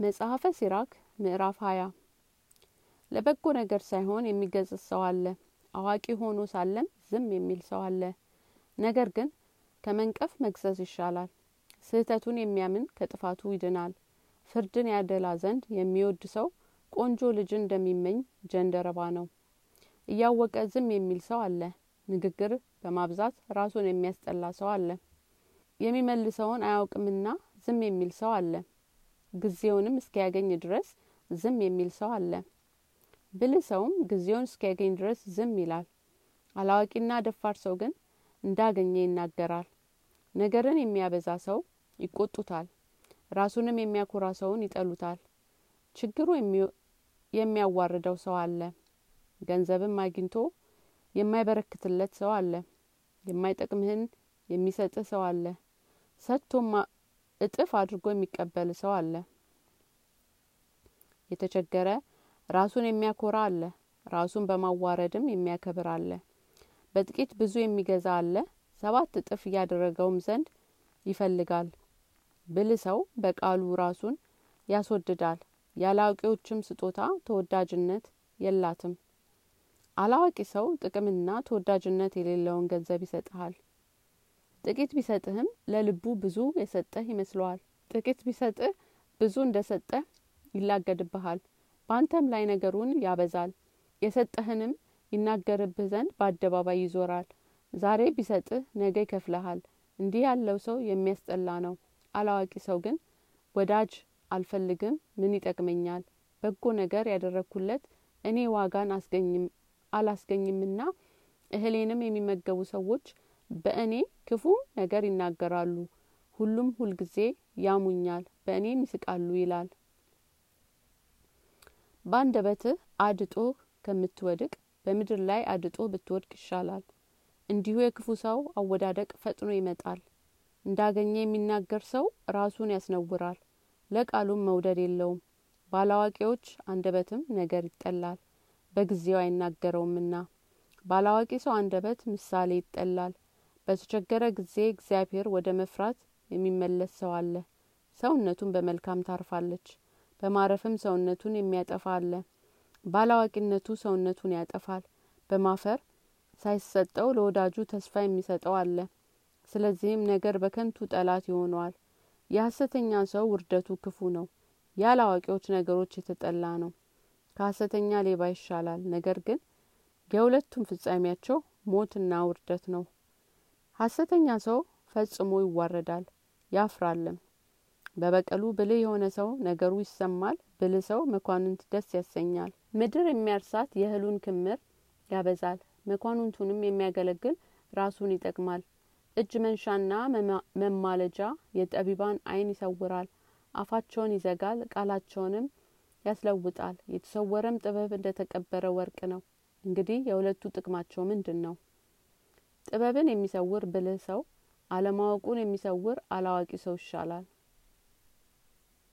መጽሐፈ ሲራክ ምዕራፍ ሀያ ለበጎ ነገር ሳይሆን የሚገስጽ ሰው አለ። አዋቂ ሆኖ ሳለም ዝም የሚል ሰው አለ። ነገር ግን ከመንቀፍ መግሰጽ ይሻላል። ስህተቱን የሚያምን ከጥፋቱ ይድናል። ፍርድን ያደላ ዘንድ የሚወድ ሰው ቆንጆ ልጅን እንደሚመኝ ጀንደረባ ነው። እያወቀ ዝም የሚል ሰው አለ። ንግግር በማብዛት ራሱን የሚያስጠላ ሰው አለ። የሚመልሰውን አያውቅምና ዝም የሚል ሰው አለ ጊዜውንም እስኪያገኝ ድረስ ዝም የሚል ሰው አለ። ብልህ ሰውም ጊዜውን እስኪያገኝ ድረስ ዝም ይላል። አላዋቂና ደፋር ሰው ግን እንዳገኘ ይናገራል። ነገርን የሚያበዛ ሰው ይቆጡታል። ራሱንም የሚያኮራ ሰውን ይጠሉታል። ችግሩ የሚያዋርደው ሰው አለ። ገንዘብም አግኝቶ የማይበረክትለት ሰው አለ። የማይጠቅምህን የሚሰጥህ ሰው አለ። ሰጥቶም እጥፍ አድርጎ የሚቀበል ሰው አለ። የተቸገረ ራሱን የሚያኮራ አለ። ራሱን በማዋረድም የሚያከብር አለ። በጥቂት ብዙ የሚገዛ አለ። ሰባት እጥፍ እያደረገውም ዘንድ ይፈልጋል። ብል ሰው በቃሉ ራሱን ያስወድዳል። ያላዋቂዎችም ስጦታ ተወዳጅነት የላትም። አላዋቂ ሰው ጥቅምና ተወዳጅነት የሌለውን ገንዘብ ይሰጥሃል ጥቂት ቢሰጥህም ለልቡ ብዙ የሰጠህ ይመስለዋል። ጥቂት ቢሰጥህ ብዙ እንደ ሰጠህ ይላገድብሃል። በአንተም ላይ ነገሩን ያበዛል። የሰጠህንም ይናገርብህ ዘንድ በአደባባይ ይዞራል። ዛሬ ቢሰጥህ ነገ ይከፍልሃል። እንዲህ ያለው ሰው የሚያስጠላ ነው። አላዋቂ ሰው ግን ወዳጅ አልፈልግም ምን ይጠቅመኛል? በጎ ነገር ያደረግኩለት እኔ ዋጋን አላስገኝምና እህሌንም የሚመገቡ ሰዎች በእኔ ክፉ ነገር ይናገራሉ። ሁሉም ሁልጊዜ ያሙኛል በእኔም ይስቃሉ ይላል። በአንደበትህ አድጦህ ከምትወድቅ በምድር ላይ አድጦህ ብትወድቅ ይሻላል። እንዲሁ የክፉ ሰው አወዳደቅ ፈጥኖ ይመጣል። እንዳገኘ የሚናገር ሰው ራሱን ያስነውራል ለቃሉም መውደድ የለውም። ባላዋቂዎች አንደበትም ነገር ይጠላል በጊዜው አይናገረውምና። ባላዋቂ ሰው አንደበት ምሳሌ ይጠላል በተቸገረ ጊዜ እግዚአብሔር ወደ መፍራት የሚመለስ ሰው አለ። ሰውነቱን በመልካም ታርፋለች በማረፍም ሰውነቱን የሚያጠፋ አለ። ባላዋቂነቱ ሰውነቱን ያጠፋል በማፈር ሳይሰጠው ለወዳጁ ተስፋ የሚሰጠው አለ። ስለዚህም ነገር በከንቱ ጠላት ይሆነዋል። የሀሰተኛ ሰው ውርደቱ ክፉ ነው ያላዋቂዎች ነገሮች የተጠላ ነው። ከሀሰተኛ ሌባ ይሻላል ነገር ግን የሁለቱም ፍጻሜያቸው ሞትና ውርደት ነው ሀሰተኛ ሰው ፈጽሞ ይዋረዳል ያፍራልም። በበቀሉ ብልህ የሆነ ሰው ነገሩ ይሰማል ብልህ ሰው መኳንንት ደስ ያሰኛል። ምድር የሚያርሳት የእህሉን ክምር ያበዛል መኳንንቱንም የሚያገለግል ራሱን ይጠቅማል። እጅ መንሻና መማለጃ የጠቢባን አይን ይሰውራል አፋቸውን ይዘጋል ቃላቸውንም ያስለውጣል። የተሰወረም ጥበብ እንደ ተቀበረ ወርቅ ነው። እንግዲህ የሁለቱ ጥቅማቸው ምንድን ነው ጥበብን የሚሰውር ብልህ ሰው አለማወቁን የሚሰውር አላዋቂ ሰው ይሻላል